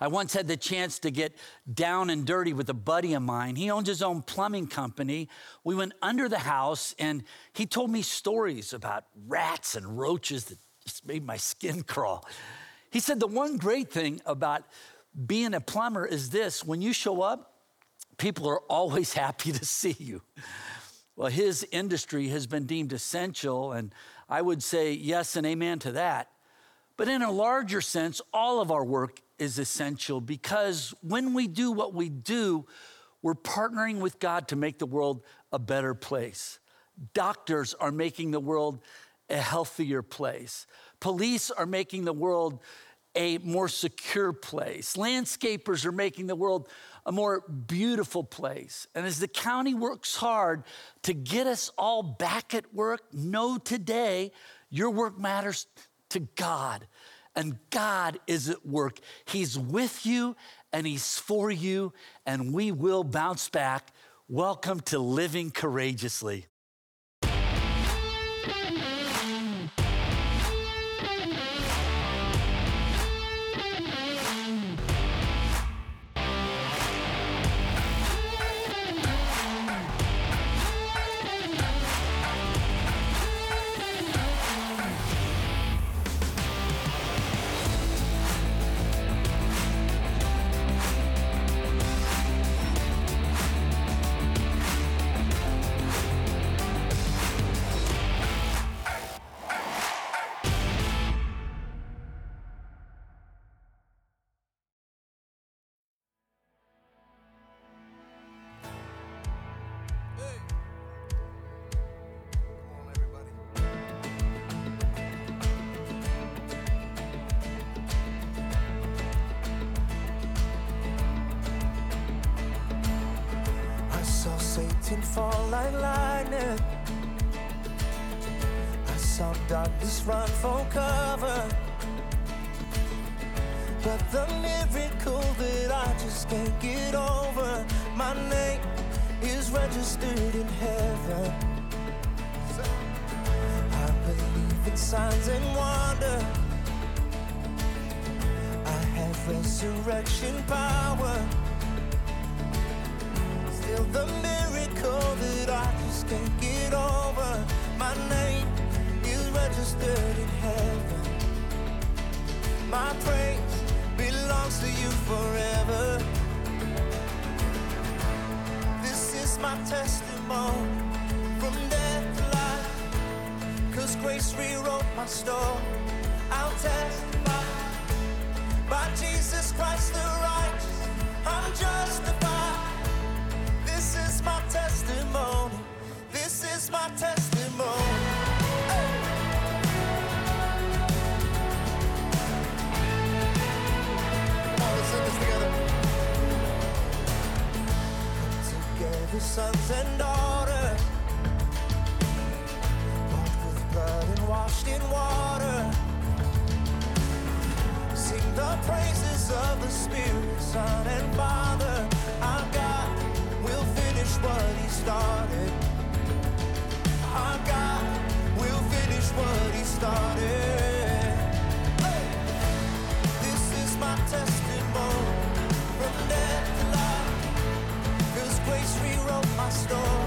I once had the chance to get down and dirty with a buddy of mine. He owns his own plumbing company. We went under the house and he told me stories about rats and roaches that just made my skin crawl. He said the one great thing about being a plumber is this when you show up, people are always happy to see you. Well, his industry has been deemed essential, and I would say yes and amen to that. But in a larger sense, all of our work is essential because when we do what we do, we're partnering with God to make the world a better place. Doctors are making the world a healthier place. Police are making the world a more secure place. Landscapers are making the world a more beautiful place. And as the county works hard to get us all back at work, know today your work matters to God. And God is at work. He's with you and He's for you, and we will bounce back. Welcome to Living Courageously. But the miracle that I just can't get over, my name is registered in heaven. I believe in signs and wonder. I have resurrection power. Still the miracle that I just can't get over. My name is registered in heaven. My praise belongs to you forever. This is my testimony from death to life. Cause grace rewrote my story. I'll testify by Jesus Christ the righteous. I'm justified. Together, sons and daughters, bought with blood and washed in water. Sing the praises of the Spirit, Son, and Father. Our God will finish what He started. Our God will finish what He started. Rewrote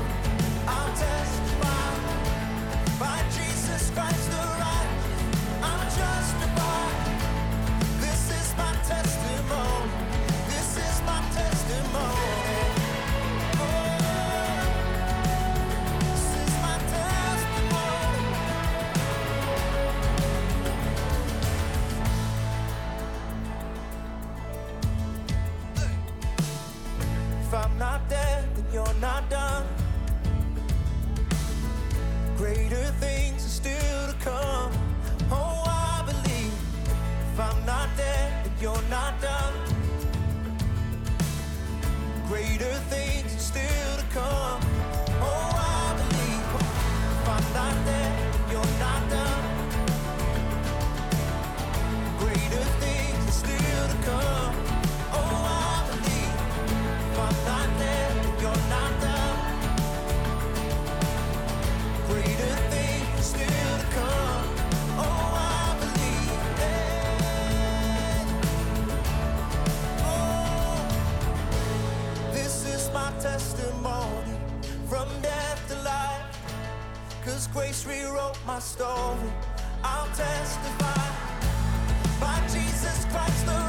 my story. I'll testify by Jesus Christ the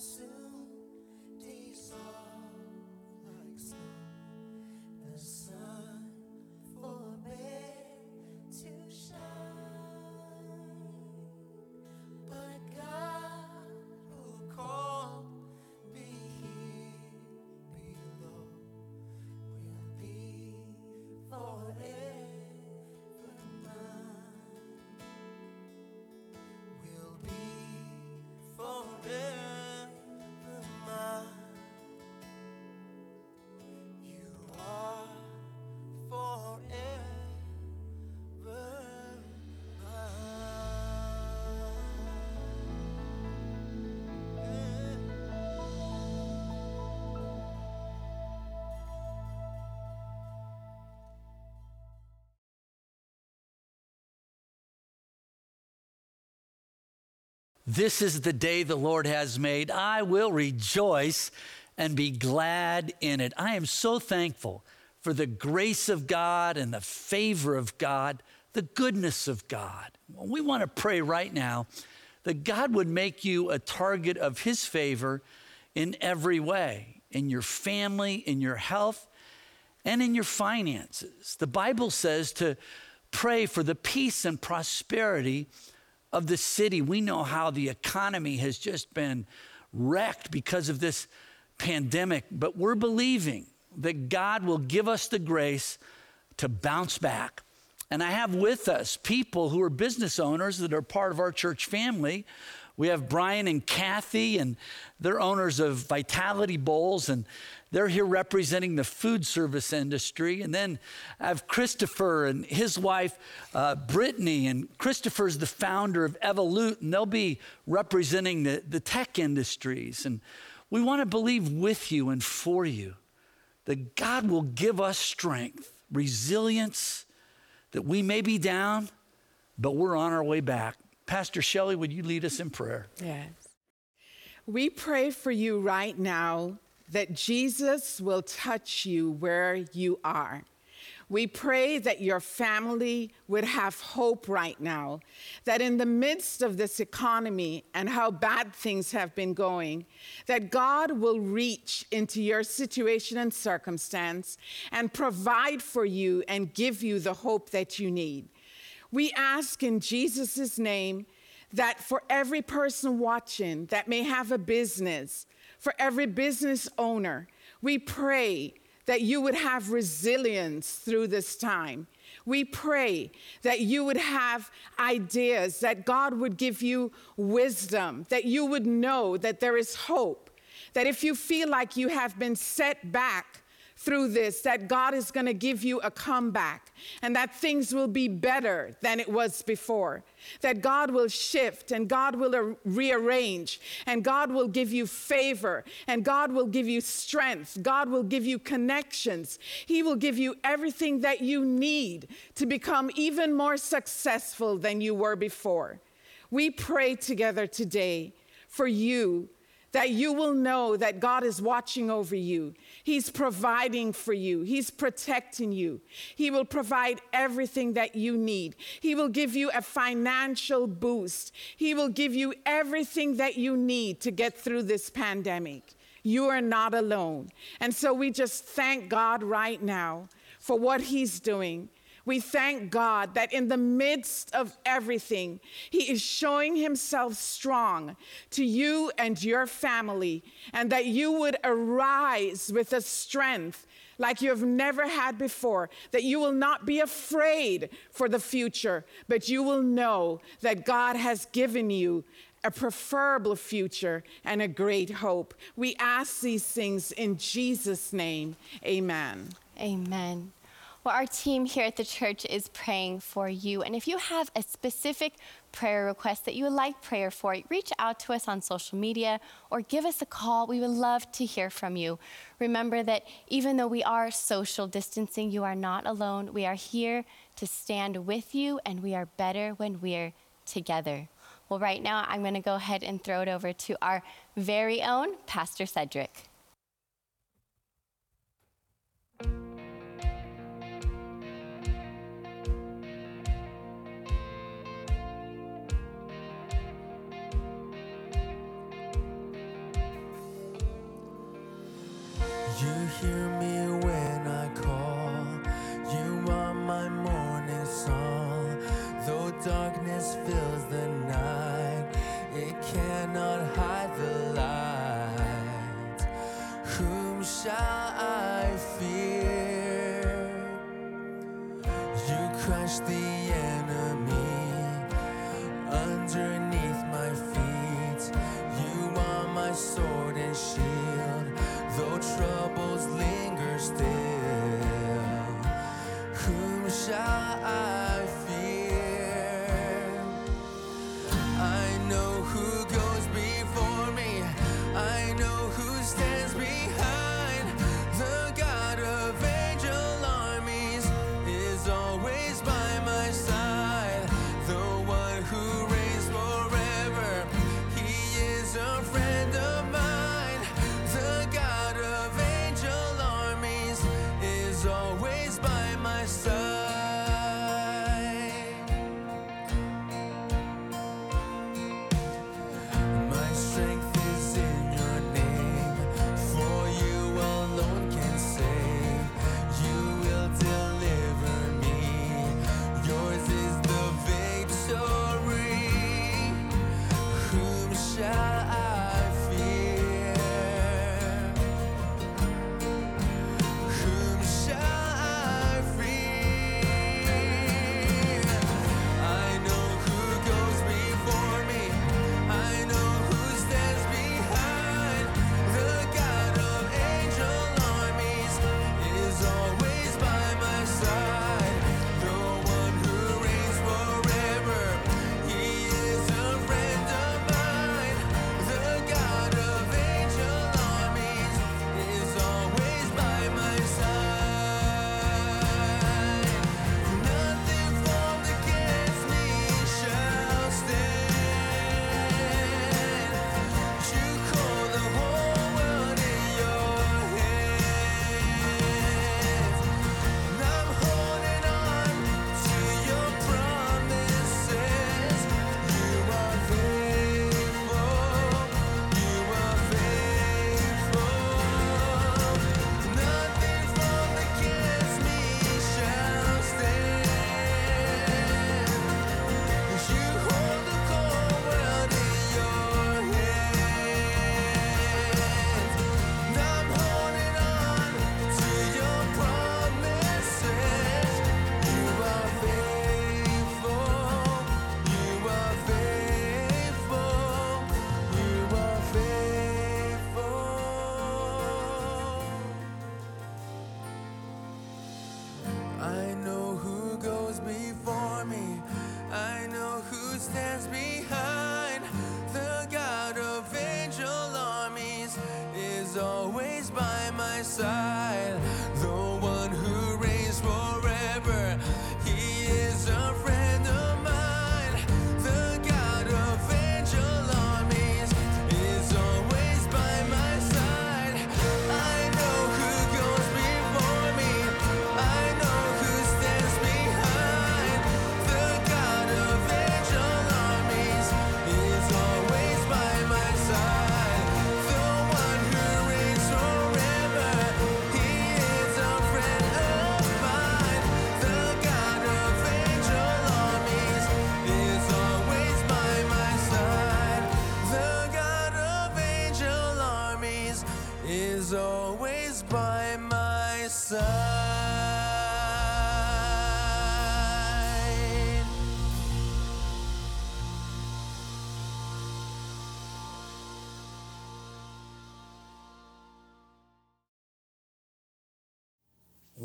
soon. This is the day the Lord has made. I will rejoice and be glad in it. I am so thankful for the grace of God and the favor of God, the goodness of God. We want to pray right now that God would make you a target of His favor in every way in your family, in your health, and in your finances. The Bible says to pray for the peace and prosperity of the city. We know how the economy has just been wrecked because of this pandemic, but we're believing that God will give us the grace to bounce back. And I have with us people who are business owners that are part of our church family. We have Brian and Kathy, and they're owners of Vitality Bowls, and they're here representing the food service industry. And then I have Christopher and his wife, uh, Brittany. And Christopher's the founder of Evolute, and they'll be representing the, the tech industries. And we want to believe with you and for you that God will give us strength, resilience, that we may be down, but we're on our way back. Pastor Shelley, would you lead us in prayer? Yes. We pray for you right now that Jesus will touch you where you are. We pray that your family would have hope right now, that in the midst of this economy and how bad things have been going, that God will reach into your situation and circumstance and provide for you and give you the hope that you need. We ask in Jesus' name that for every person watching that may have a business, for every business owner. We pray that you would have resilience through this time. We pray that you would have ideas, that God would give you wisdom, that you would know that there is hope, that if you feel like you have been set back, through this that God is going to give you a comeback and that things will be better than it was before. That God will shift and God will rearrange and God will give you favor and God will give you strength. God will give you connections. He will give you everything that you need to become even more successful than you were before. We pray together today for you that you will know that God is watching over you. He's providing for you, He's protecting you. He will provide everything that you need. He will give you a financial boost. He will give you everything that you need to get through this pandemic. You are not alone. And so we just thank God right now for what He's doing. We thank God that in the midst of everything, He is showing Himself strong to you and your family, and that you would arise with a strength like you have never had before, that you will not be afraid for the future, but you will know that God has given you a preferable future and a great hope. We ask these things in Jesus' name. Amen. Amen. Well, our team here at the church is praying for you. And if you have a specific prayer request that you would like prayer for, reach out to us on social media or give us a call. We would love to hear from you. Remember that even though we are social distancing, you are not alone. We are here to stand with you, and we are better when we're together. Well, right now, I'm going to go ahead and throw it over to our very own Pastor Cedric. Hear me when I call. You are my morning song. Though darkness fills the night, it cannot hide the light. Whom shall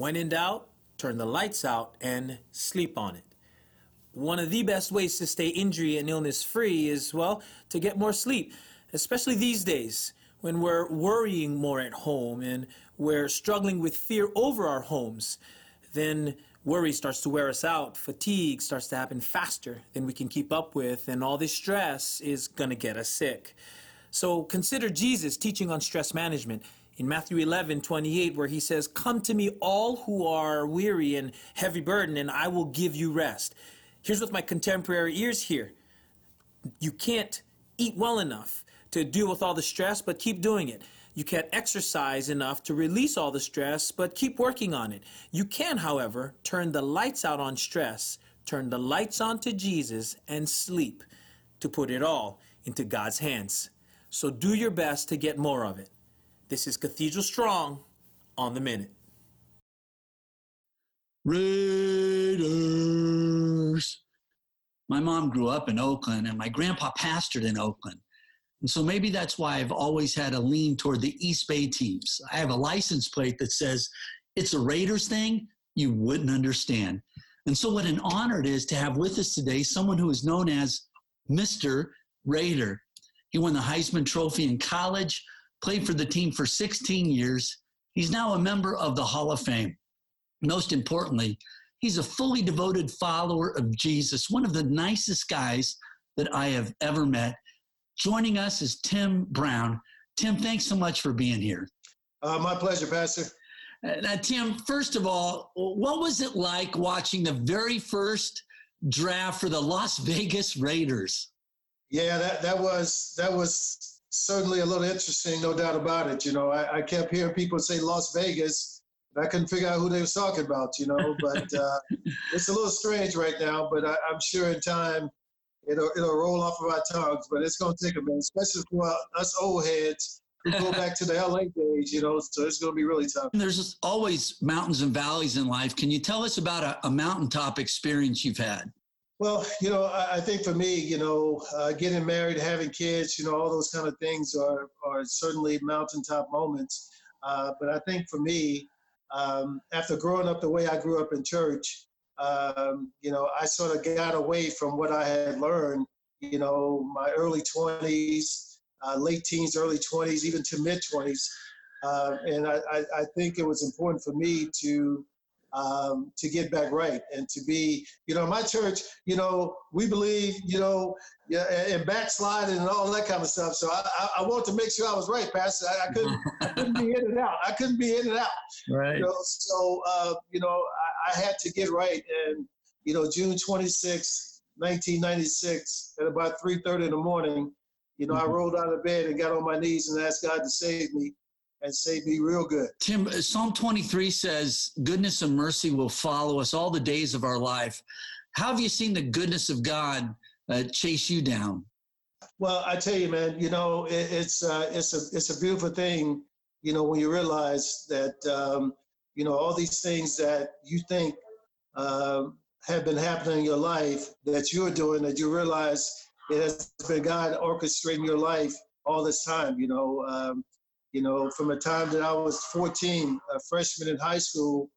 When in doubt, turn the lights out and sleep on it. One of the best ways to stay injury and illness free is, well, to get more sleep, especially these days when we're worrying more at home and we're struggling with fear over our homes. Then worry starts to wear us out, fatigue starts to happen faster than we can keep up with, and all this stress is going to get us sick. So consider Jesus teaching on stress management in Matthew 11, 28, where he says, Come to me, all who are weary and heavy burden, and I will give you rest. Here's what my contemporary ears hear you can't eat well enough to deal with all the stress, but keep doing it. You can't exercise enough to release all the stress, but keep working on it. You can, however, turn the lights out on stress, turn the lights on to Jesus, and sleep to put it all into God's hands. So do your best to get more of it. This is Cathedral Strong on the Minute. Raiders. My mom grew up in Oakland and my grandpa pastored in Oakland. And so maybe that's why I've always had a lean toward the East Bay teams. I have a license plate that says it's a Raiders thing you wouldn't understand. And so, what an honor it is to have with us today someone who is known as Mr. Raider. He won the Heisman Trophy in college, played for the team for 16 years. He's now a member of the Hall of Fame. Most importantly, he's a fully devoted follower of Jesus, one of the nicest guys that I have ever met. Joining us is Tim Brown. Tim, thanks so much for being here. Uh, my pleasure, Pastor. Uh, now, Tim, first of all, what was it like watching the very first draft for the Las Vegas Raiders? Yeah, that, that was that was certainly a little interesting, no doubt about it. You know, I, I kept hearing people say Las Vegas, and I couldn't figure out who they was talking about. You know, but uh, it's a little strange right now. But I, I'm sure in time it'll it'll roll off of our tongues, but it's gonna take a minute, especially for us old heads who go back to the LA days, you know. So it's gonna be really tough. There's always mountains and valleys in life. Can you tell us about a, a mountaintop experience you've had? Well, you know, I, I think for me, you know, uh, getting married, having kids, you know, all those kind of things are are certainly mountaintop moments. Uh, but I think for me, um, after growing up the way I grew up in church, um, you know, I sort of got away from what I had learned, you know, my early 20s, uh, late teens, early 20s, even to mid 20s. Uh, and I, I, I, think it was important for me to um, to get back right and to be, you know, my church, you know, we believe, you know, yeah, in backsliding and all that kind of stuff. So I, I, I want to make sure I was right, Pastor. I, I couldn't, I couldn't be in and out. I couldn't be in and out. Right. You know, so uh, you know, I, I, had to get right, and you know, June 26, 1996, at about 3:30 in the morning, you know, mm-hmm. I rolled out of bed and got on my knees and asked God to save me and save me real good. Tim, Psalm 23 says, Goodness and mercy will follow us all the days of our life. How have you seen the goodness of God uh, chase you down? Well, I tell you, man, you know, it, it's uh, it's a it's a beautiful thing, you know, when you realize that um, you know all these things that you think uh, have been happening in your life that you're doing, that you realize it has been God orchestrating your life all this time. You know, um, you know, from the time that I was 14, a freshman in high school,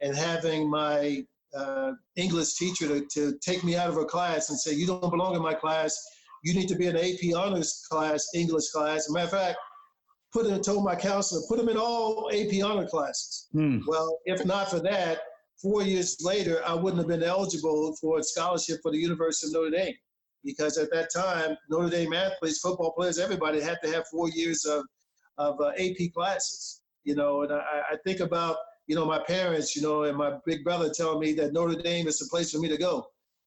and having my uh, English teacher to, to take me out of her class and say, You don't belong in my class. You need to be in AP honors class, English class. Matter of fact, put in, told my counselor, put him in all AP honor classes. Hmm. Well, if not for that, four years later, I wouldn't have been eligible for a scholarship for the University of Notre Dame because at that time, Notre Dame athletes, football players, everybody had to have four years of of uh, AP classes. You know, and I, I think about you know my parents, you know, and my big brother telling me that Notre Dame is the place for me to go.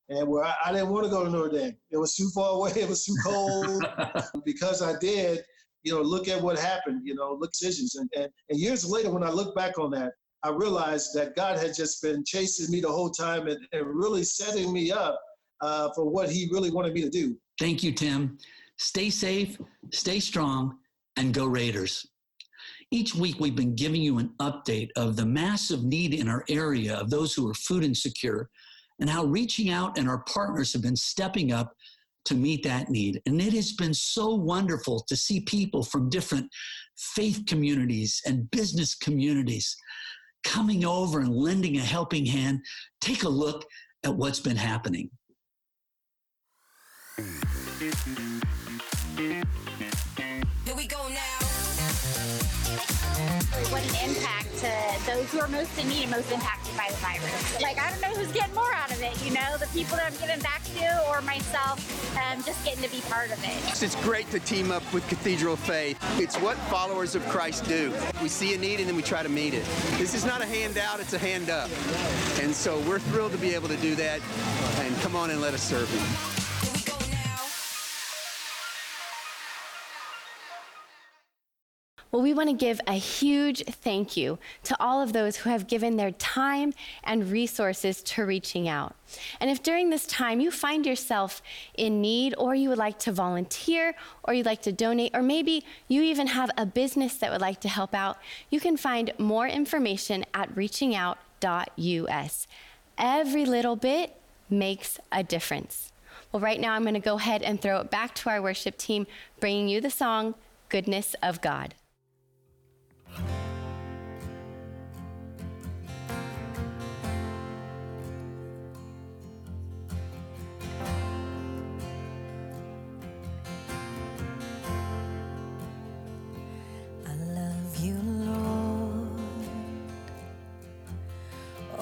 And where I, I didn't want to go to Notre Dame, it was too far away. It was too cold. because I did, you know, look at what happened. You know, look decisions. And, and and years later, when I look back on that, I realized that God had just been chasing me the whole time and, and really setting me up uh, for what He really wanted me to do. Thank you, Tim. Stay safe, stay strong, and go Raiders. Each week, we've been giving you an update of the massive need in our area of those who are food insecure and how reaching out and our partners have been stepping up to meet that need. And it has been so wonderful to see people from different faith communities and business communities coming over and lending a helping hand, take a look at what's been happening. What an impact to those who are most in need and most impacted by the virus. Like, I don't know who's getting more out of it, you know, the people that I'm giving back to or myself um, just getting to be part of it. It's great to team up with Cathedral Faith. It's what followers of Christ do. We see a need and then we try to meet it. This is not a handout, it's a hand up. And so we're thrilled to be able to do that. And come on and let us serve you. Well, we want to give a huge thank you to all of those who have given their time and resources to reaching out. And if during this time you find yourself in need, or you would like to volunteer, or you'd like to donate, or maybe you even have a business that would like to help out, you can find more information at reachingout.us. Every little bit makes a difference. Well, right now I'm going to go ahead and throw it back to our worship team, bringing you the song, Goodness of God.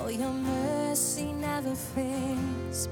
Oh, your mercy never fails.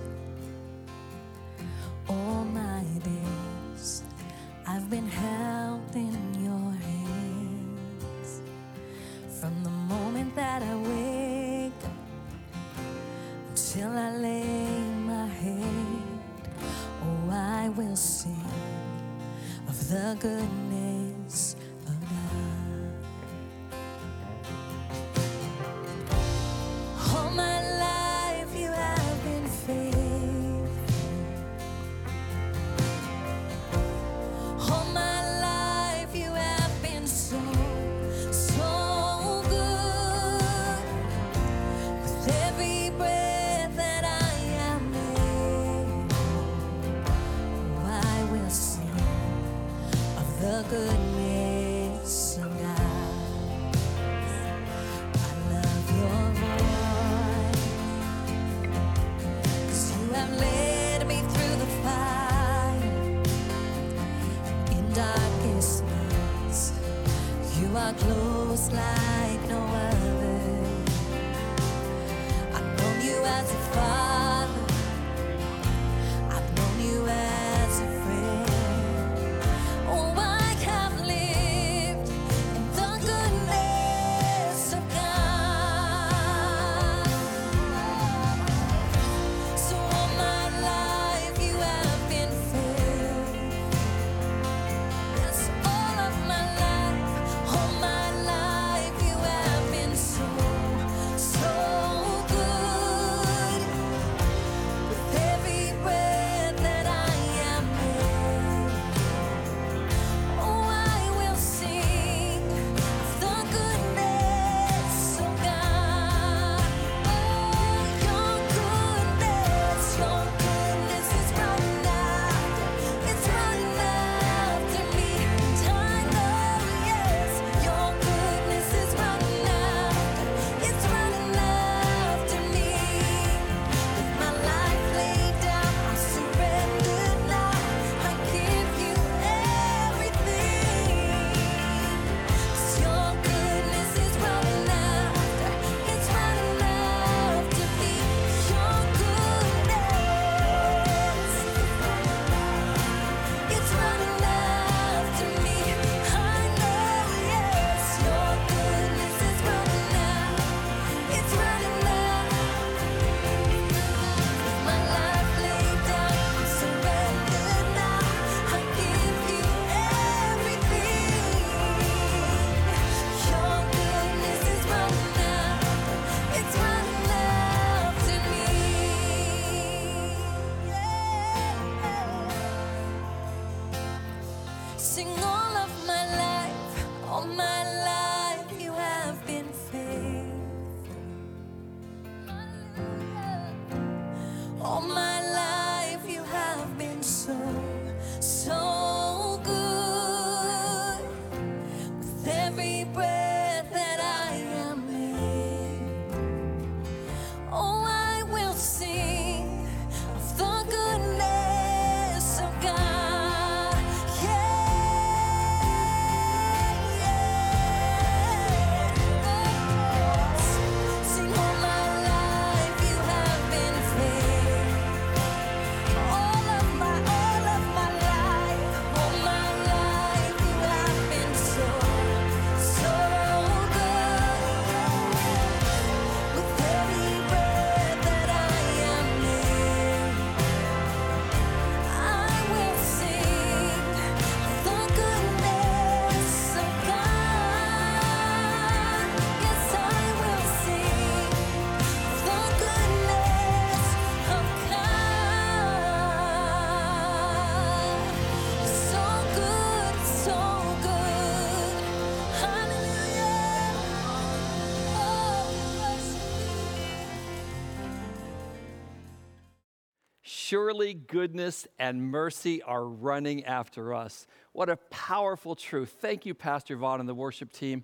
Surely goodness and mercy are running after us. What a powerful truth. Thank you, Pastor Vaughn and the worship team.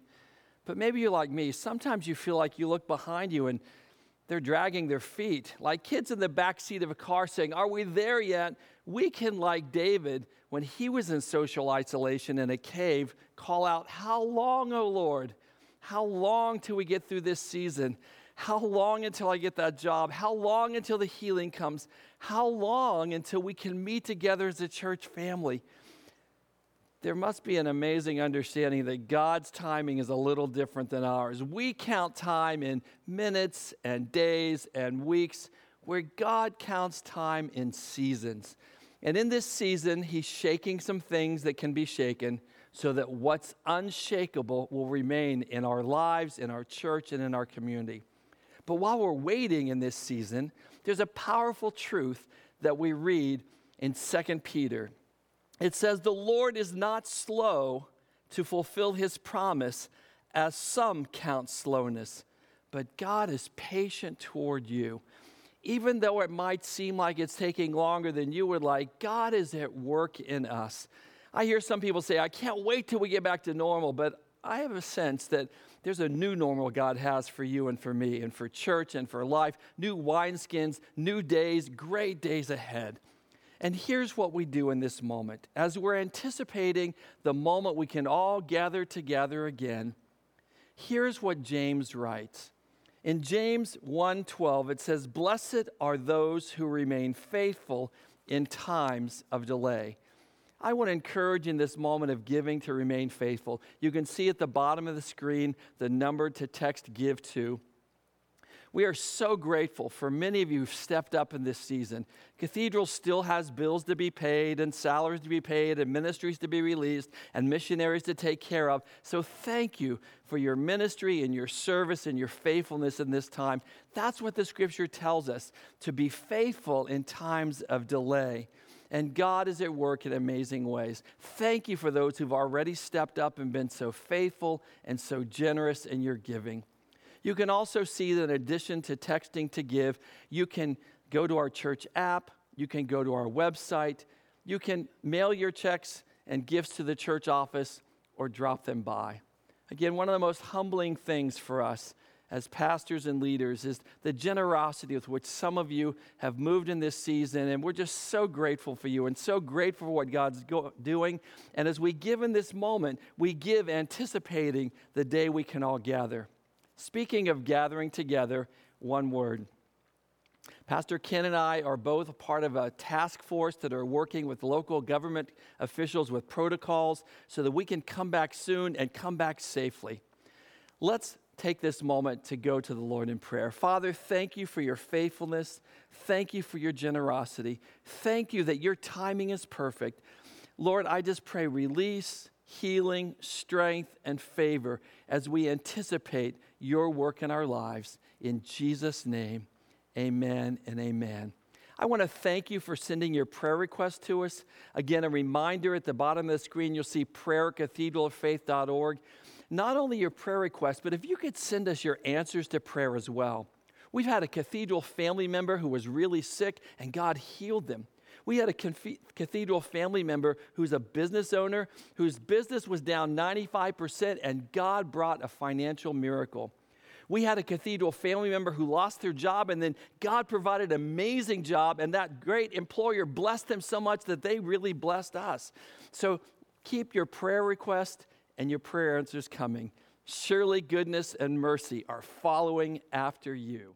But maybe you're like me. Sometimes you feel like you look behind you and they're dragging their feet, like kids in the back seat of a car saying, Are we there yet? We can, like David, when he was in social isolation in a cave, call out, How long, O Lord? How long till we get through this season? How long until I get that job? How long until the healing comes? How long until we can meet together as a church family? there must be an amazing understanding that God's timing is a little different than ours. We count time in minutes and days and weeks, where God counts time in seasons. And in this season, He's shaking some things that can be shaken so that what's unshakable will remain in our lives, in our church, and in our community. But while we're waiting in this season, there's a powerful truth that we read in 2 Peter it says, The Lord is not slow to fulfill his promise, as some count slowness, but God is patient toward you. Even though it might seem like it's taking longer than you would like, God is at work in us. I hear some people say, I can't wait till we get back to normal, but I have a sense that there's a new normal God has for you and for me and for church and for life, new wineskins, new days, great days ahead. And here's what we do in this moment. As we're anticipating the moment we can all gather together again, here's what James writes. In James 1:12 it says, "Blessed are those who remain faithful in times of delay." I want to encourage in this moment of giving to remain faithful. You can see at the bottom of the screen the number to text give to. We are so grateful for many of you who've stepped up in this season. Cathedral still has bills to be paid, and salaries to be paid, and ministries to be released, and missionaries to take care of. So thank you for your ministry and your service and your faithfulness in this time. That's what the scripture tells us to be faithful in times of delay. And God is at work in amazing ways. Thank you for those who've already stepped up and been so faithful and so generous in your giving. You can also see that in addition to texting to give, you can go to our church app, you can go to our website, you can mail your checks and gifts to the church office or drop them by. Again, one of the most humbling things for us as pastors and leaders is the generosity with which some of you have moved in this season. And we're just so grateful for you and so grateful for what God's go- doing. And as we give in this moment, we give anticipating the day we can all gather. Speaking of gathering together, one word. Pastor Ken and I are both part of a task force that are working with local government officials with protocols so that we can come back soon and come back safely. Let's take this moment to go to the Lord in prayer. Father, thank you for your faithfulness. Thank you for your generosity. Thank you that your timing is perfect. Lord, I just pray release, healing, strength, and favor as we anticipate your work in our lives. In Jesus' name, amen and amen. I want to thank you for sending your prayer requests to us. Again, a reminder at the bottom of the screen, you'll see prayercathedralfaith.org. Not only your prayer requests, but if you could send us your answers to prayer as well. We've had a cathedral family member who was really sick and God healed them. We had a cathedral family member who's a business owner whose business was down 95%, and God brought a financial miracle. We had a cathedral family member who lost their job, and then God provided an amazing job, and that great employer blessed them so much that they really blessed us. So keep your prayer request and your prayer answers coming. Surely goodness and mercy are following after you.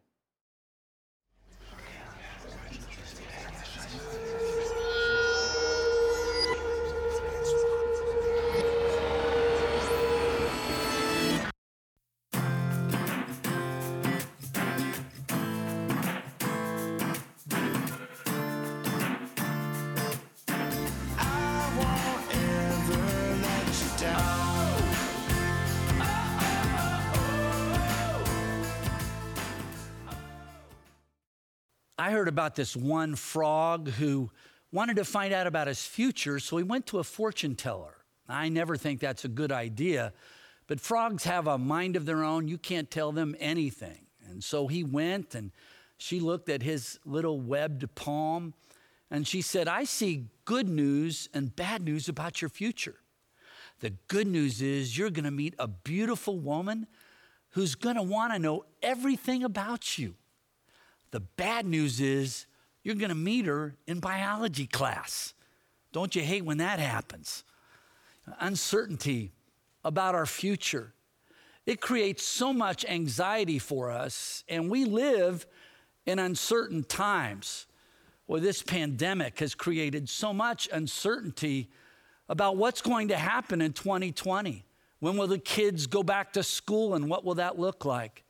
I heard about this one frog who wanted to find out about his future, so he went to a fortune teller. I never think that's a good idea, but frogs have a mind of their own. You can't tell them anything. And so he went and She looked at his little webbed palm and she said, I see good news and bad news about your future. The good news is you're going to meet a beautiful woman who's going to want to know everything about you. The bad news is you're going to meet her in biology class. Don't you hate when that happens? Uncertainty about our future. It creates so much anxiety for us, and we live in uncertain times. Well, this pandemic has created so much uncertainty about what's going to happen in 2020. When will the kids go back to school and what will that look like?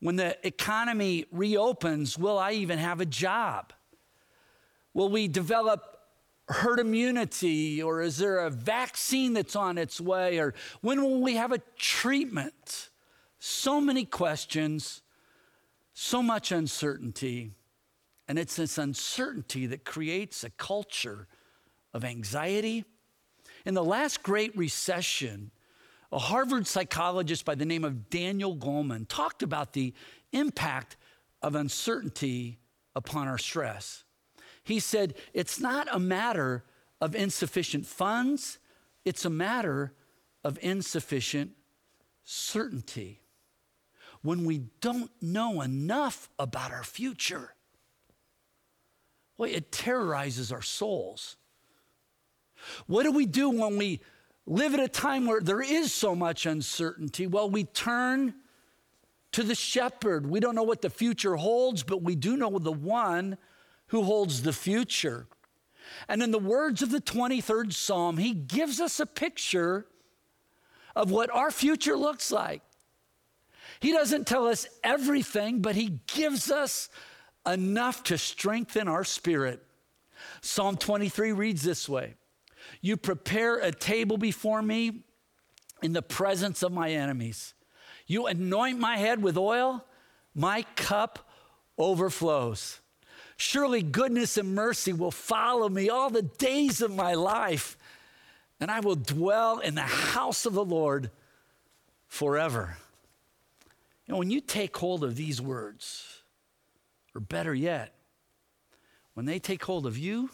When the economy reopens, will I even have a job? Will we develop herd immunity or is there a vaccine that's on its way or when will we have a treatment? So many questions, so much uncertainty. And it's this uncertainty that creates a culture of anxiety. In the last great recession, a Harvard psychologist by the name of Daniel Goleman talked about the impact of uncertainty upon our stress. He said, It's not a matter of insufficient funds, it's a matter of insufficient certainty. When we don't know enough about our future, well, it terrorizes our souls. What do we do when we live at a time where there is so much uncertainty? Well, we turn to the shepherd. We don't know what the future holds, but we do know the one who holds the future. And in the words of the 23rd Psalm, he gives us a picture of what our future looks like. He doesn't tell us everything, but he gives us enough to strengthen our spirit. Psalm 23 reads this way You prepare a table before me in the presence of my enemies. You anoint my head with oil, my cup overflows. Surely goodness and mercy will follow me all the days of my life, and I will dwell in the house of the Lord forever. You know, when you take hold of these words, or better yet, when they take hold of you,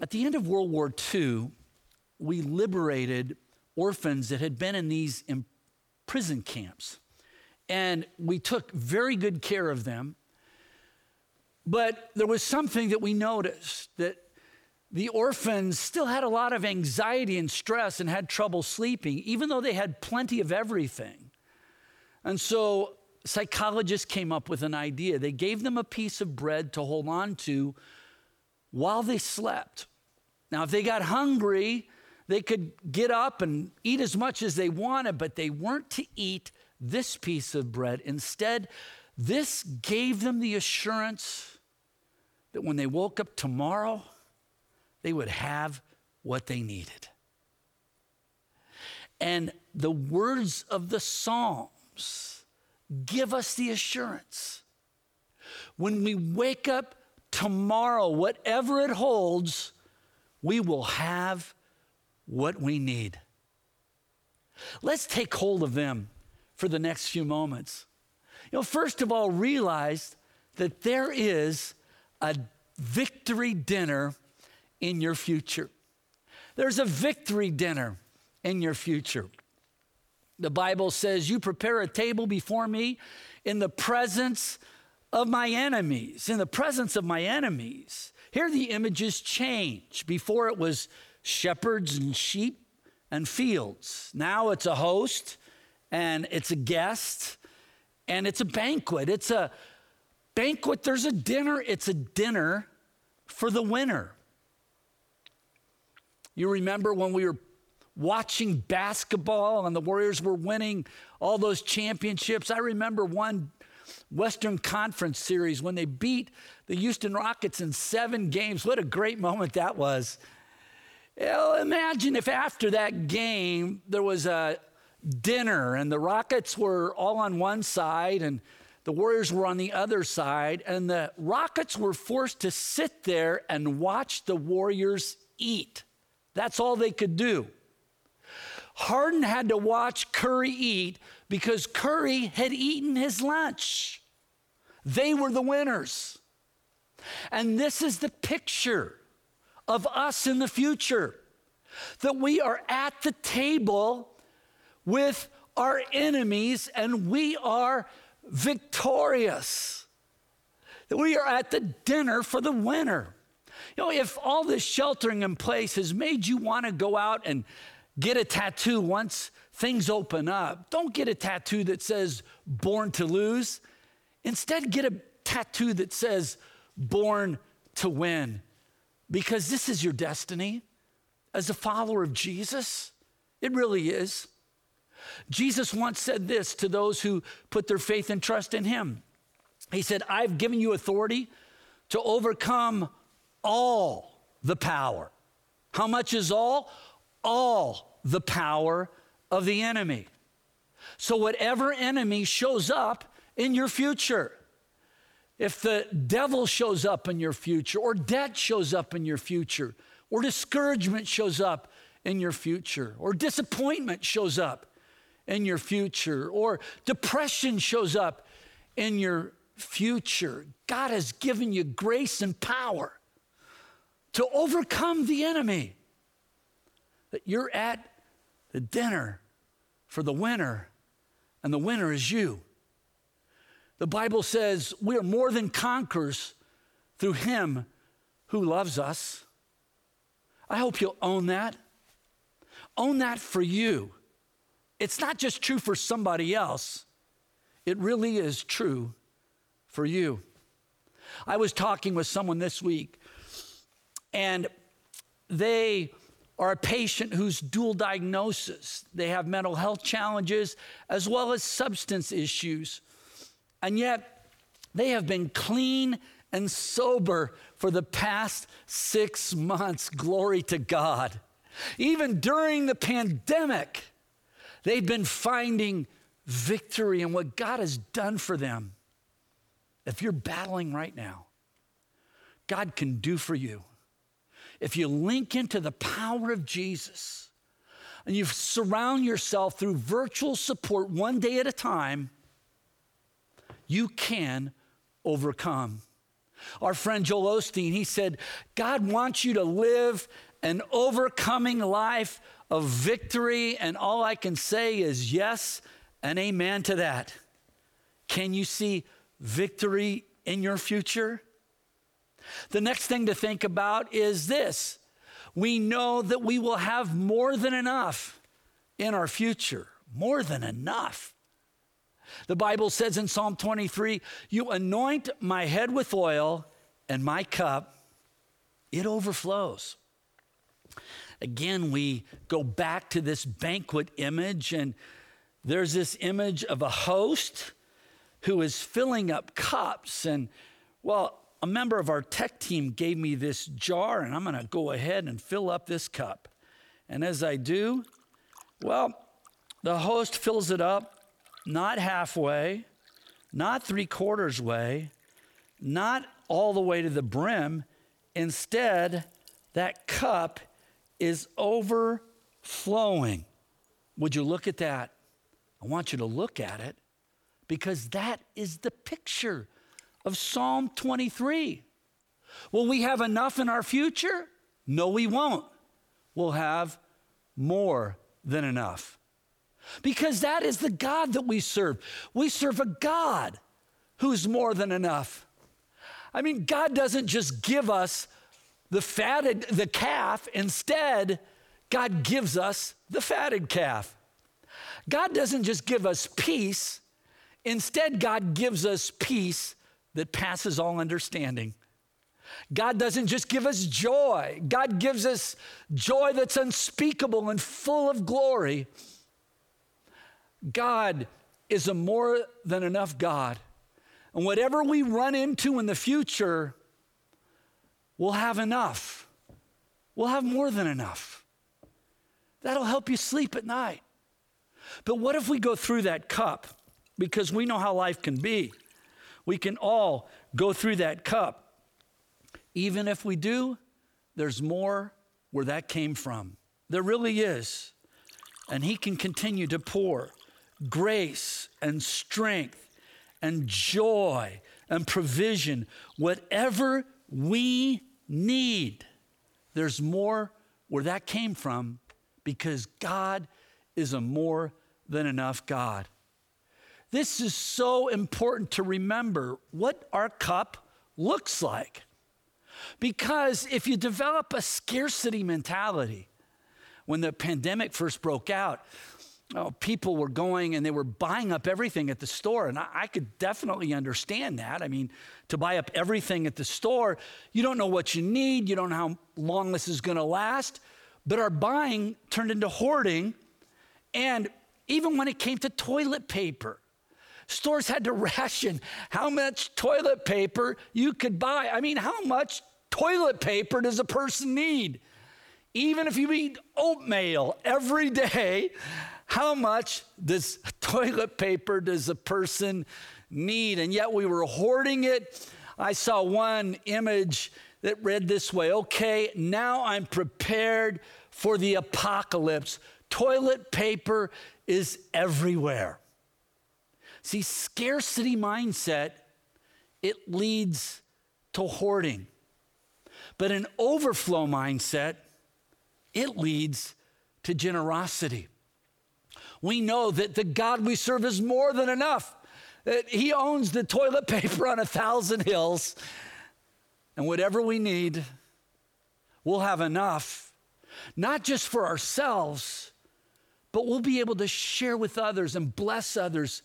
at the end of World War II, we liberated orphans that had been in these prison camps. And we took very good care of them. But there was something that we noticed that the orphans still had a lot of anxiety and stress and had trouble sleeping, even though they had plenty of everything. And so psychologists came up with an idea. They gave them a piece of bread to hold on to while they slept. Now, if they got hungry, they could get up and eat as much as they wanted, but they weren't to eat this piece of bread. Instead, this gave them the assurance that when they woke up tomorrow, they would have what they needed. And the words of the Psalms give us the assurance. When we wake up tomorrow, whatever it holds, we will have what we need. Let's take hold of them for the next few moments. You know, first of all, realize that there is a victory dinner in your future. There's a victory dinner in your future. The Bible says, You prepare a table before me in the presence of my enemies. In the presence of my enemies. Here the images change. Before it was shepherds and sheep and fields. Now it's a host and it's a guest and it's a banquet. It's a banquet, there's a dinner, it's a dinner for the winner. You remember when we were watching basketball and the Warriors were winning all those championships? I remember one Western Conference series when they beat the Houston Rockets in seven games. What a great moment that was. Well, imagine if after that game there was a dinner and the Rockets were all on one side and the Warriors were on the other side, and the Rockets were forced to sit there and watch the Warriors eat. That's all they could do. Harden had to watch Curry eat because Curry had eaten his lunch. They were the winners. And this is the picture of us in the future that we are at the table with our enemies and we are victorious. That we are at the dinner for the winner. You know, if all this sheltering in place has made you want to go out and get a tattoo once things open up, don't get a tattoo that says born to lose. Instead, get a tattoo that says born to win because this is your destiny as a follower of Jesus. It really is. Jesus once said this to those who put their faith and trust in him. He said, I've given you authority to overcome all the power. How much is all? All the power of the enemy. So, whatever enemy shows up in your future, if the devil shows up in your future, or debt shows up in your future, or discouragement shows up in your future, or disappointment shows up in your future, or depression shows up in your future, God has given you grace and power to overcome the enemy. That you're at the dinner for the winner, and the winner is you. The Bible says we are more than conquerors through him who loves us. I hope you'll own that. Own that for you. It's not just true for somebody else, it really is true for you. I was talking with someone this week, and they are a patient who's dual diagnosis. They have mental health challenges as well as substance issues. And yet, they have been clean and sober for the past six months. Glory to God. Even during the pandemic, they've been finding victory in what God has done for them. If you're battling right now, God can do for you. If you link into the power of Jesus and you surround yourself through virtual support one day at a time, you can overcome. Our friend Joel Osteen, he said, God wants you to live an overcoming life of victory, and all I can say is yes and amen to that. Can you see victory in your future? The next thing to think about is this we know that we will have more than enough in our future, more than enough. The Bible says in Psalm 23 You anoint my head with oil, and my cup, it overflows. Again, we go back to this banquet image, and there's this image of a host who is filling up cups. And well, a member of our tech team gave me this jar, and I'm gonna go ahead and fill up this cup. And as I do, well, the host fills it up not halfway, not three quarters way, not all the way to the brim. Instead, that cup is overflowing. Would you look at that? I want you to look at it because that is the picture of Psalm 23. Will we have enough in our future? No, we won't. We'll have more than enough. Because that is the God that we serve. We serve a God who's more than enough. I mean, God doesn't just give us the fatted the calf, instead God gives us the fatted calf. God doesn't just give us peace, instead God gives us peace that passes all understanding. God doesn't just give us joy, God gives us joy that's unspeakable and full of glory. God is a more than enough God. And whatever we run into in the future, we'll have enough. We'll have more than enough. That'll help you sleep at night. But what if we go through that cup? Because we know how life can be. We can all go through that cup. Even if we do, there's more where that came from. There really is. and He can continue to pour grace and strength and joy and provision, whatever we need. There's more where that came from because God is a more than enough God. This is so important to remember what our cup looks like. Because if you develop a scarcity mentality, when the pandemic first broke out, oh, people were going and they were buying up everything at the store. And I, I, could definitely understand that. I mean, to buy up everything at the store, you don't know what you need, you don't know how long this is going to last. But our buying turned into hoarding. And even when it came to toilet paper, stores had to ration how much toilet paper you could buy. I mean, how much toilet paper does a person need? Even if you eat oatmeal every day, how much does toilet paper does a person need? And yet we were hoarding it. I saw one image that read this way Okay, now I'm prepared for the apocalypse. Toilet paper is everywhere. See, scarcity mindset, it leads to hoarding. But an overflow mindset, it leads to generosity. We know that the God we serve is more than enough. That he owns the toilet paper on a thousand hills. And whatever we need, we'll have enough, not just for ourselves, but we'll be able to share with others and bless others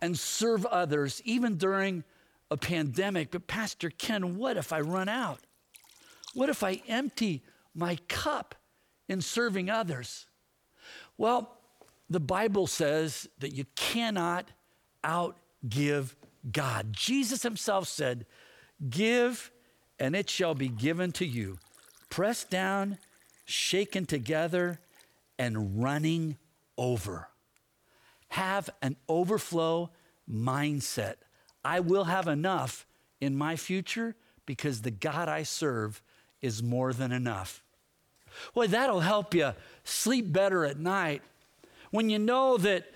and serve others, even during a pandemic. But, Pastor Ken, what if I run out? What if I empty my cup in serving others? Well, the Bible says that you cannot outgive God. Jesus himself said, Give, and it shall be given to you. Pressed down, shaken together, and running over. Have an overflow mindset. I will have enough in my future because the God I serve is more than enough. Boy, that'll help you sleep better at night when you know that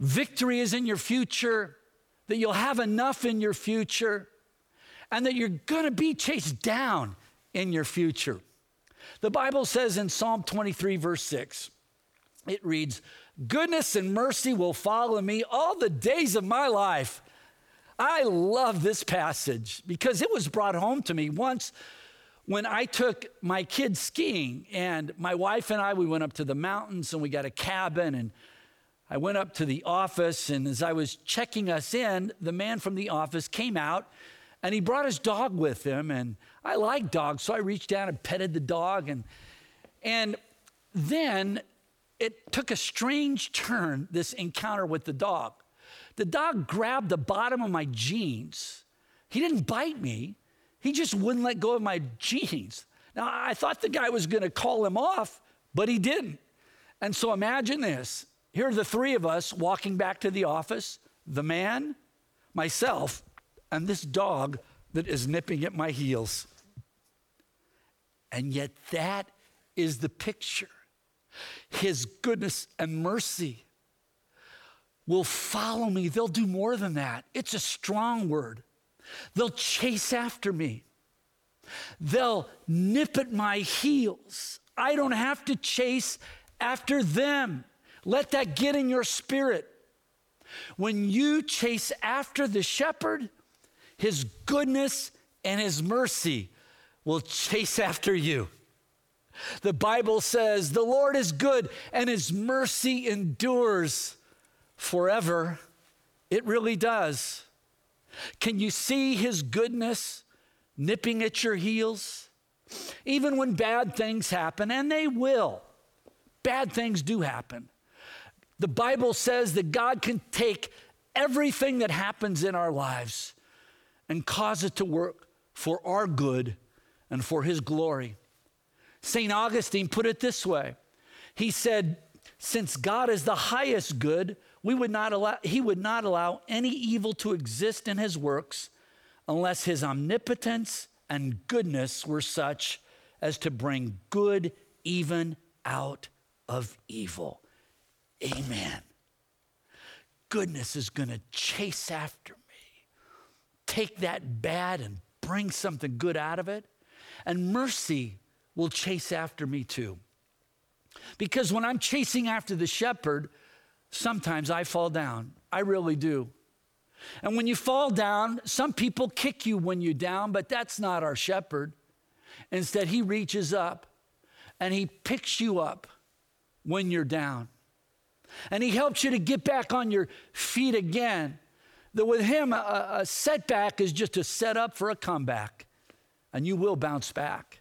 victory is in your future, that you'll have enough in your future, and that you're going to be chased down in your future. The Bible says in Psalm 23, verse 6, it reads, Goodness and mercy will follow me all the days of my life. I love this passage because it was brought home to me once when I took my kids skiing, and my wife and I, we went up to the mountains and we got a cabin, and I went up to the office, and as I was checking us in, the man from the office came out and he brought his dog with him. And I like dogs, so I reached down and petted the dog. And, and then it took a strange turn, this encounter with the dog. The dog grabbed the bottom of my jeans. He didn't bite me, he just wouldn't let go of my jeans. Now, I thought the guy was going to call him off, but he didn't. And so imagine this. Here are the three of us walking back to the office the man, myself, and this dog that is nipping at my heels. And yet, that is the picture. His goodness and mercy will follow me. They'll do more than that. It's a strong word. They'll chase after me. They'll nip at my heels. I don't have to chase after them. Let that get in your spirit. When you chase after the shepherd, his goodness and his mercy will chase after you. The Bible says, The Lord is good and his mercy endures forever. It really does. Can you see his goodness nipping at your heels? Even when bad things happen, and they will, bad things do happen. The Bible says that God can take everything that happens in our lives and cause it to work for our good and for his glory. St. Augustine put it this way He said, Since God is the highest good, we would not allow, he would not allow any evil to exist in his works unless his omnipotence and goodness were such as to bring good even out of evil. Amen. Goodness is going to chase after me, take that bad and bring something good out of it. And mercy will chase after me too. Because when I'm chasing after the shepherd, sometimes I fall down. I really do. And when you fall down, some people kick you when you're down, but that's not our shepherd. Instead, he reaches up and he picks you up when you're down. And he helps you to get back on your feet again. That with him, a, a setback is just a setup for a comeback, and you will bounce back.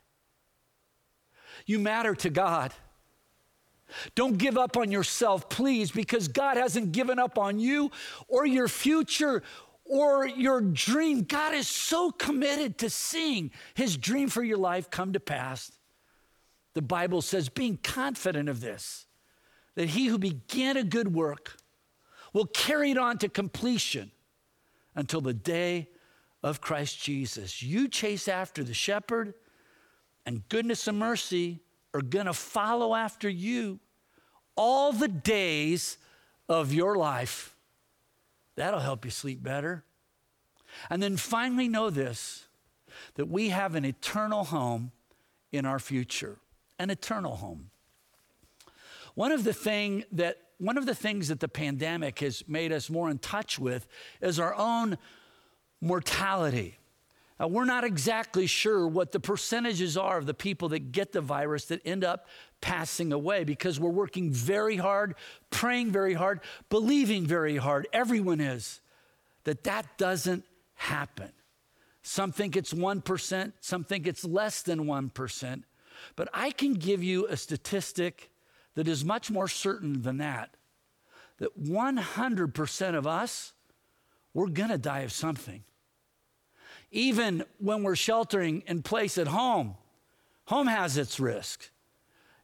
You matter to God. Don't give up on yourself, please, because God hasn't given up on you or your future or your dream. God is so committed to seeing his dream for your life come to pass. The Bible says, being confident of this, that he who began a good work will carry it on to completion until the day of Christ Jesus. You chase after the shepherd, and goodness and mercy are going to follow after you all the days of your life. That'll help you sleep better. And then finally, know this that we have an eternal home in our future, an eternal home. One of the thing that one of the things that the pandemic has made us more in touch with is our own mortality. Now, we're not exactly sure what the percentages are of the people that get the virus that end up passing away because we're working very hard, praying very hard, believing very hard. Everyone is that that doesn't happen. Some think it's 1%, some think it's less than 1%. But I can give you a statistic that is much more certain than that that 100% of us, we're gonna die of something. Even when we're sheltering in place at home, home has its risk.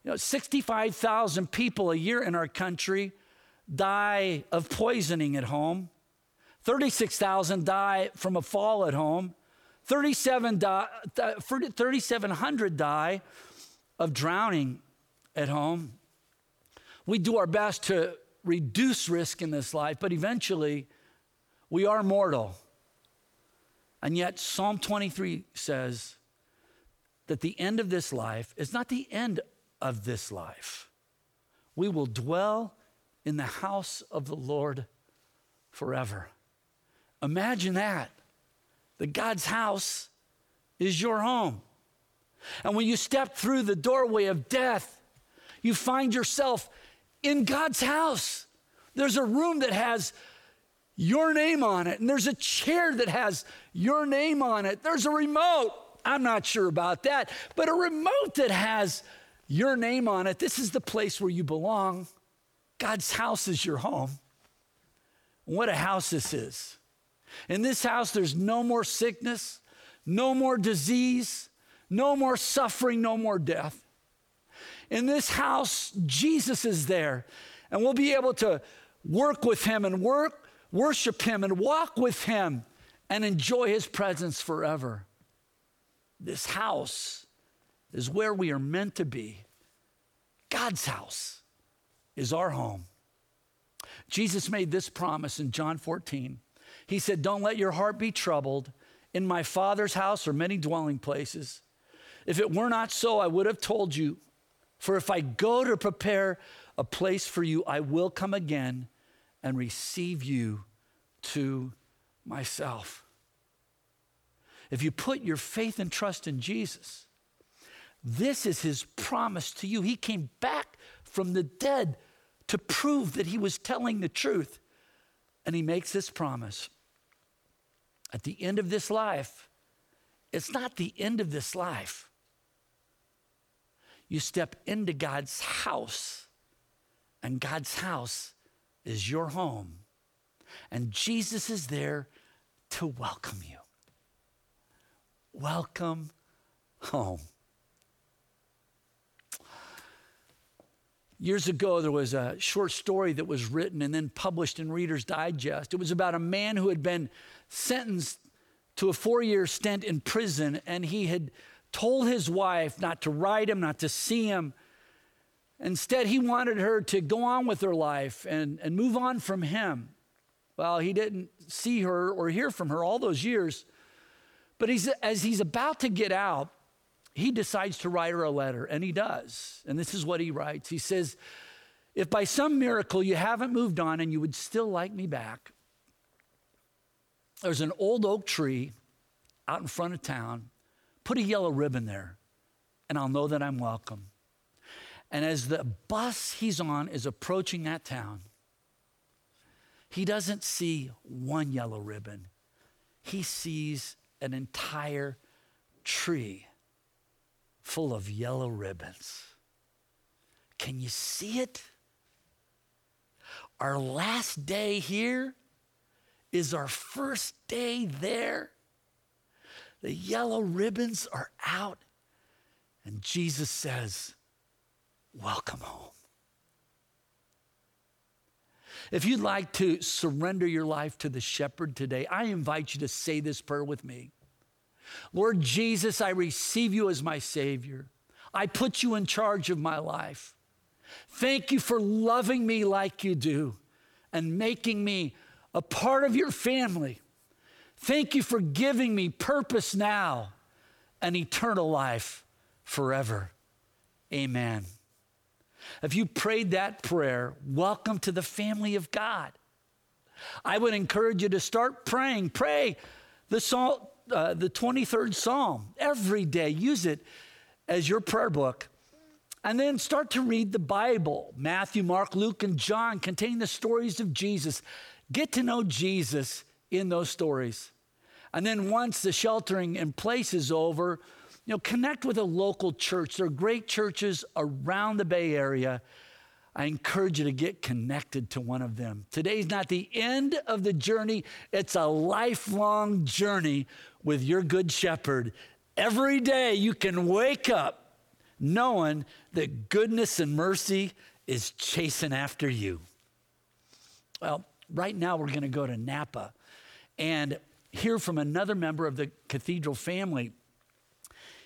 You know, 65,000 people a year in our country die of poisoning at home. 36,000 die from a fall at home. 37 die, 3,700 die of drowning at home. We do our best to reduce risk in this life, but eventually we are mortal. And yet, Psalm 23 says that the end of this life is not the end of this life. We will dwell in the house of the Lord forever. Imagine that. That God's house is your home. And when you step through the doorway of death, you find yourself in God's house. There's a room that has your name on it, and there's a chair that has your name on it. There's a remote. I'm not sure about that, but a remote that has your name on it. This is the place where you belong. God's house is your home. What a house this is. In this house, there's no more sickness, no more disease, no more suffering, no more death. In this house, Jesus is there, and we'll be able to work with him and work, worship him and walk with him and enjoy his presence forever. This house is where we are meant to be. God's house is our home. Jesus made this promise in John 14. He said, Don't let your heart be troubled. In my Father's house are many dwelling places. If it were not so, I would have told you. For if I go to prepare a place for you, I will come again and receive you to myself. If you put your faith and trust in Jesus, this is his promise to you. He came back from the dead to prove that he was telling the truth. And he makes this promise. At the end of this life, it's not the end of this life. You step into God's house, and God's house is your home. And Jesus is there to welcome you. Welcome home. Years ago, there was a short story that was written and then published in Reader's Digest. It was about a man who had been sentenced to a four year stint in prison, and he had told his wife not to write him, not to see him. Instead, he wanted her to go on with her life and, and move on from him. Well, he didn't see her or hear from her all those years. But he's, as he's about to get out, he decides to write her a letter, and he does. And this is what he writes He says, If by some miracle you haven't moved on and you would still like me back, there's an old oak tree out in front of town. Put a yellow ribbon there, and I'll know that I'm welcome. And as the bus he's on is approaching that town, he doesn't see one yellow ribbon, he sees an entire tree full of yellow ribbons. Can you see it? Our last day here is our first day there. The yellow ribbons are out, and Jesus says, Welcome home. If you'd like to surrender your life to the shepherd today, I invite you to say this prayer with me. Lord Jesus, I receive you as my Savior. I put you in charge of my life. Thank you for loving me like you do and making me a part of your family. Thank you for giving me purpose now and eternal life forever. Amen. If you prayed that prayer, welcome to the family of God. I would encourage you to start praying. Pray the, psalm, uh, the 23rd Psalm every day. Use it as your prayer book. And then start to read the Bible. Matthew, Mark, Luke, and John contain the stories of Jesus. Get to know Jesus in those stories. And then once the sheltering in place is over, you know, connect with a local church. There are great churches around the Bay Area. I encourage you to get connected to one of them. Today's not the end of the journey, it's a lifelong journey with your good shepherd. Every day you can wake up knowing that goodness and mercy is chasing after you. Well, right now we're going to go to Napa and hear from another member of the cathedral family.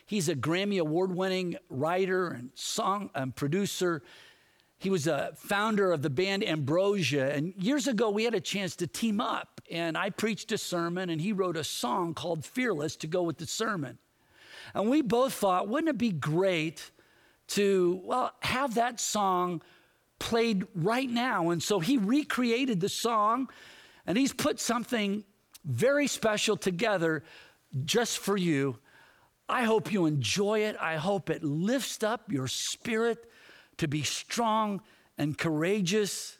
He's a Grammy Award winning writer and song and producer. He was a founder of the band Ambrosia. And years ago, we had a chance to team up. And I preached a sermon, and he wrote a song called Fearless to go with the sermon. And we both thought, wouldn't it be great to, well, have that song played right now? And so he recreated the song, and he's put something very special together just for you. I hope you enjoy it. I hope it lifts up your spirit to be strong and courageous.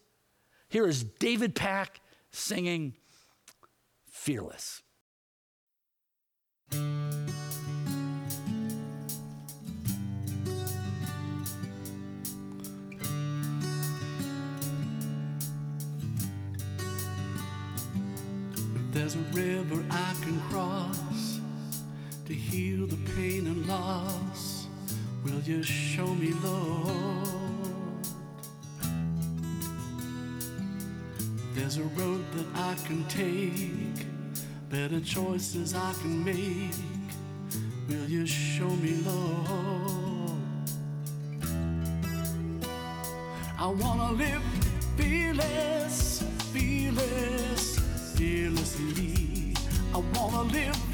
Here is David Pack singing Fearless. There's a river I can cross to heal the pain and loss. Will you show me, Lord? There's a road that I can take, better choices I can make. Will you show me, Lord? I wanna live fearless, fearless, fearlessly. I wanna live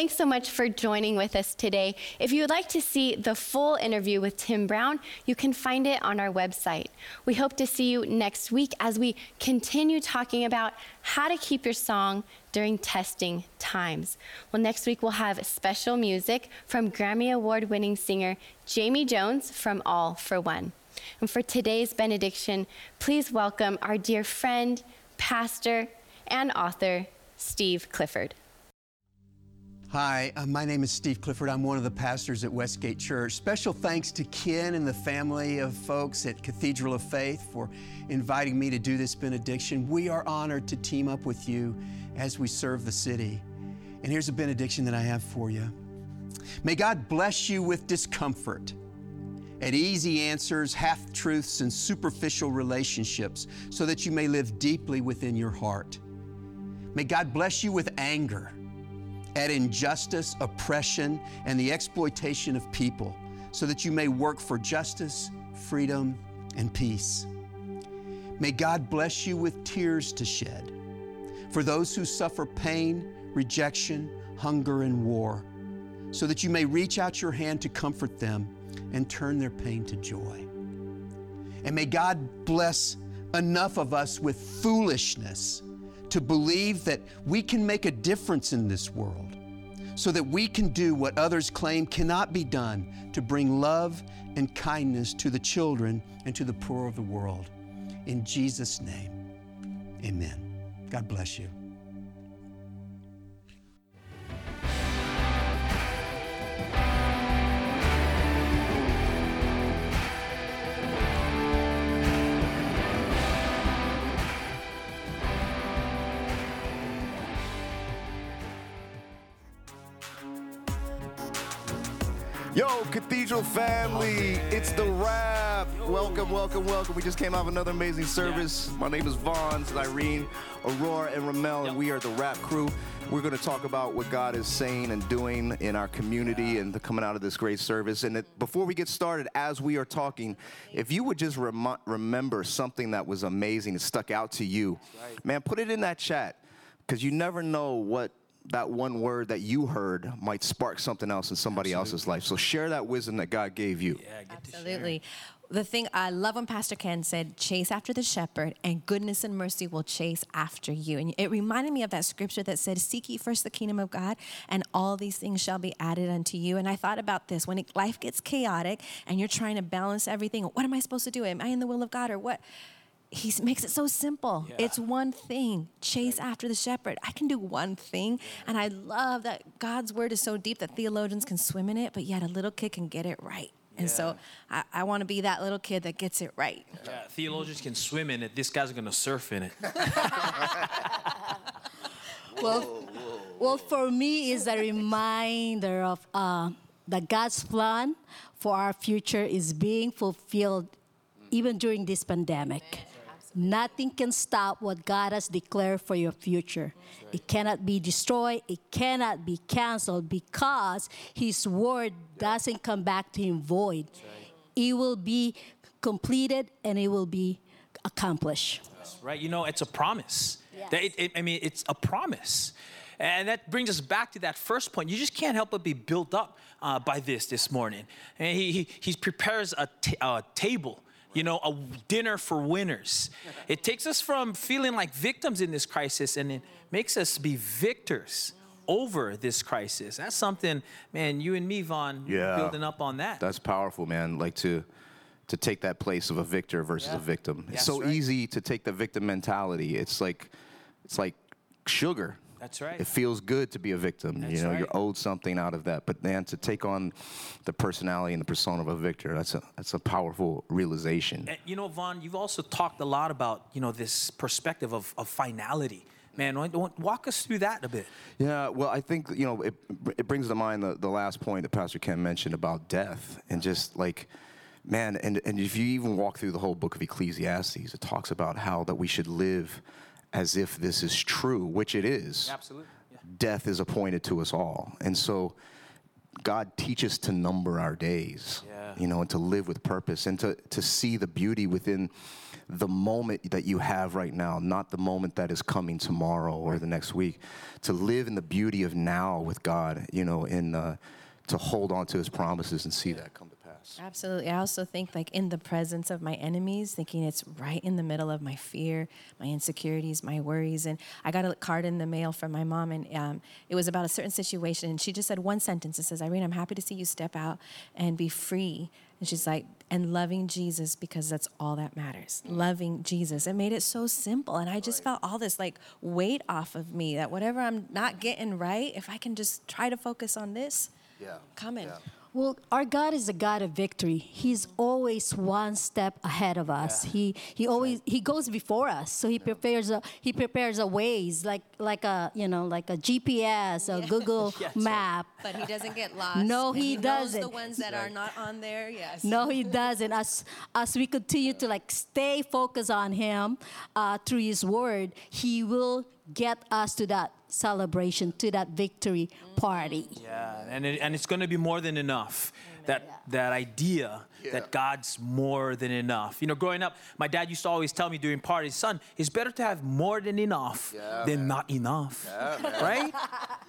thanks so much for joining with us today. If you would like to see the full interview with Tim Brown, you can find it on our website. We hope to see you next week as we continue talking about how to keep your song during testing times. Well, next week we'll have special music from Grammy Award winning singer Jamie Jones from All for One. And for today's benediction, please welcome our dear friend, pastor, and author, Steve Clifford. Hi, uh, my name is Steve Clifford. I'm one of the pastors at Westgate Church. Special thanks to Ken and the family of folks at Cathedral of Faith for inviting me to do this benediction. We are honored to team up with you as we serve the city. And here's a benediction that I have for you. May God bless you with discomfort at easy answers, half truths, and superficial relationships so that you may live deeply within your heart. May God bless you with anger at injustice, oppression, and the exploitation of people, so that you may work for justice, freedom, and peace. May God bless you with tears to shed for those who suffer pain, rejection, hunger, and war, so that you may reach out your hand to comfort them and turn their pain to joy. And may God bless enough of us with foolishness to believe that we can make a difference in this world so that we can do what others claim cannot be done to bring love and kindness to the children and to the poor of the world. In Jesus' name, amen. God bless you. Yo, Cathedral family, it's the wrap. Welcome, welcome, welcome. We just came out of another amazing service. My name is Vaughn, Irene, Aurora, and Ramel, and we are the wrap crew. We're going to talk about what God is saying and doing in our community and the coming out of this great service. And it, before we get started, as we are talking, if you would just remi- remember something that was amazing and stuck out to you, man, put it in that chat because you never know what that one word that you heard might spark something else in somebody else's life. So share that wisdom that God gave you. Yeah, Absolutely. The thing I love when Pastor Ken said, chase after the shepherd, and goodness and mercy will chase after you. And it reminded me of that scripture that said, Seek ye first the kingdom of God, and all these things shall be added unto you. And I thought about this when it, life gets chaotic and you're trying to balance everything. What am I supposed to do? Am I in the will of God or what? He makes it so simple. It's one thing chase after the shepherd. I can do one thing. And I love that God's word is so deep that theologians can swim in it, but yet a little kid can get it right. And so I, I want to be that little kid that gets it right. Yeah, theologians can swim in it. This guy's gonna surf in it. Well, well, for me, is a reminder of uh, that God's plan for our future is being fulfilled even during this pandemic. Nothing can stop what God has declared for your future. It cannot be destroyed, it cannot be canceled because His word doesn't come back to Him void. It will be completed and it will be accomplished. right? You know, it's a promise. That it- it- I mean, it's a promise. And that brings us back to that first point. You just can't help but be built up uh, by this this morning. And he, he, he prepares a, a table, you know, a dinner for winners. It takes us from feeling like victims in this crisis and it makes us be victors over this crisis. That's something, man, you and me, Vaughn, Yeah. building up on that. That's powerful, man. Like to to take that place of a victor versus Yeah. a victim. It's That's so right. easy to take the victim mentality. It's like it's like sugar. That's right. It feels good to be a victim. That's you know, right. you're owed something out of that. But then to take on the personality and the persona of a victor, that's a that's a powerful realization. And, you know, Vaughn, you've also talked a lot about, you know, this perspective of, of finality. Man, walk us through that a bit. Yeah, well, I think you know it. It brings to mind the, the last point that Pastor Ken mentioned about death, and just like, man, and and if you even walk through the whole book of Ecclesiastes, it talks about how that we should live as if this is true, which it is. Absolutely. Death is appointed to us all, and so God teaches to number our days, Yeah. you know, and to live with purpose and to, to see the beauty within the moment that you have right now, not the moment that is coming tomorrow or the next week. To live in the beauty of now with God, you know, and uh, to hold on to his promises and see that come pass. Absolutely. I also think like in the presence of my enemies, thinking it's right in the middle of my fear, my insecurities, my worries. And I got a card in the mail from my mom, and um, it was about a certain situation. And she just said one sentence. It says, Irene, I'm happy to see you step out and be free. And she's like, and loving Jesus because that's all that matters. Loving Jesus. It made it so simple. And I just felt all this like weight off of me that whatever I'm not getting right, if I can just try to focus on this, yeah. coming. Well, our God is a God of victory. He's always one step ahead of us. He he always he goes before us. So he prepares a he prepares a ways like like a you know like a GPS, a Google map. But he doesn't get lost. No, and he doesn't. the ones that are not on there, yes. No, he doesn't. As as we continue to like stay focused on him uh, through his word, he will get us to that celebration, to that victory party. Yeah, and, it, and it's going to be more than enough. That, that idea that God's more than enough. You know, growing up, my dad used to always tell me during parties, son, it's better to have more than enough than not enough. right?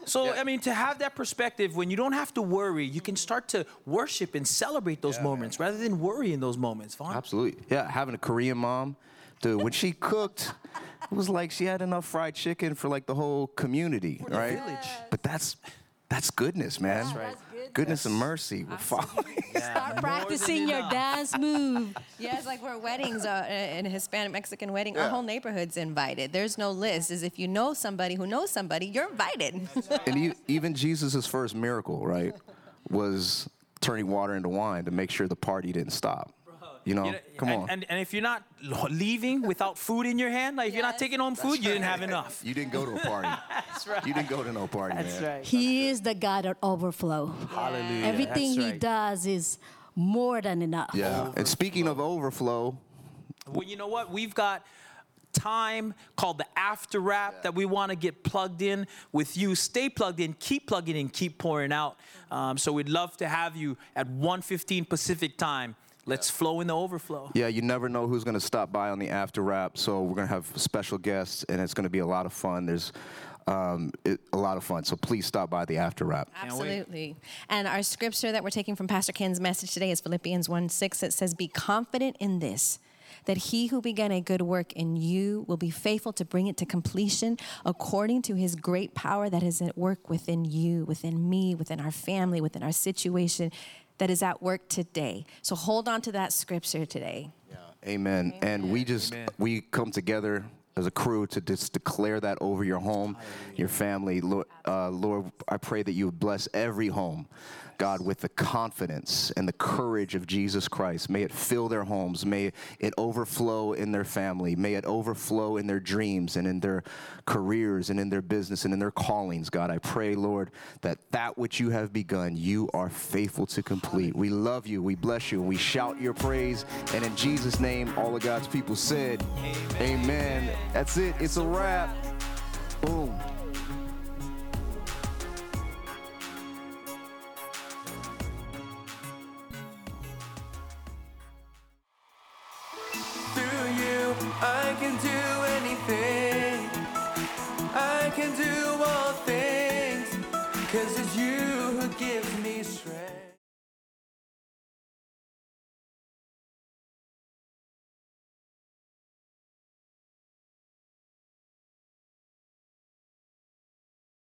So, I mean, to have that perspective, when you don't have to worry, you can start to worship and celebrate those moments rather than worry in those moments. Vaughn? Absolutely. Yeah, having a Korean mom, dude, when she cooked, it was like she had enough fried chicken for like the whole community, right? village. But that's that's goodness, man. That's right. Goodness and mercy will follow. Start practicing your dance move. Yeah, it's like we're weddings, uh, in a Hispanic Mexican wedding. Our Yeah. whole neighborhood's invited. There's no list. Is if you know somebody who knows somebody, you're invited. and e- even Jesus' first miracle, right, was turning water into wine to make sure the party didn't stop. You know, You know, come and, on. And, and if you're not leaving without food in your hand, like if you're not taking home food, you didn't have enough. You didn't go to a party. That's right. You didn't go to no party, man. Right. He is the God of overflow. Hallelujah. Everything That's he does is more than enough. Yeah. And speaking of overflow, Well, you know what? We've got time called the after wrap that we want to get plugged in with you. Stay plugged in, keep plugging in, keep pouring out. Um, so we'd love to have you at 1:15 Pacific time. Let's flow in the overflow. Yeah, you never know who's going to stop by on the after wrap. So we're going to have special guests, and it's going to be a lot of fun. There's um, it, a lot of fun. So please stop by the after wrap. Absolutely. And our scripture that we're taking from Pastor Ken's message today is Philippians 1 6. It says, Be confident in this, that he who began a good work in you will be faithful to bring it to completion according to his great power that is at work within you, within me, within our family, within our situation that is at work today. So hold on to that scripture today. Amen. And we just we come together as a crew to just declare that over your home, your family. Lord, uh, Lord, I pray that you bless every home. God, with the confidence and the courage of Jesus Christ. May it fill their homes. May it overflow in their family. May it overflow in their dreams and in their careers and in their business and in their callings, God. I pray, Lord, that that which you have begun, you are faithful to complete. We love you. We bless you. And we shout your praise. And in Jesus' name, all of God's people said, Amen. That's it. It's a wrap. Boom. I can do anything. I can do all things. Cause it's you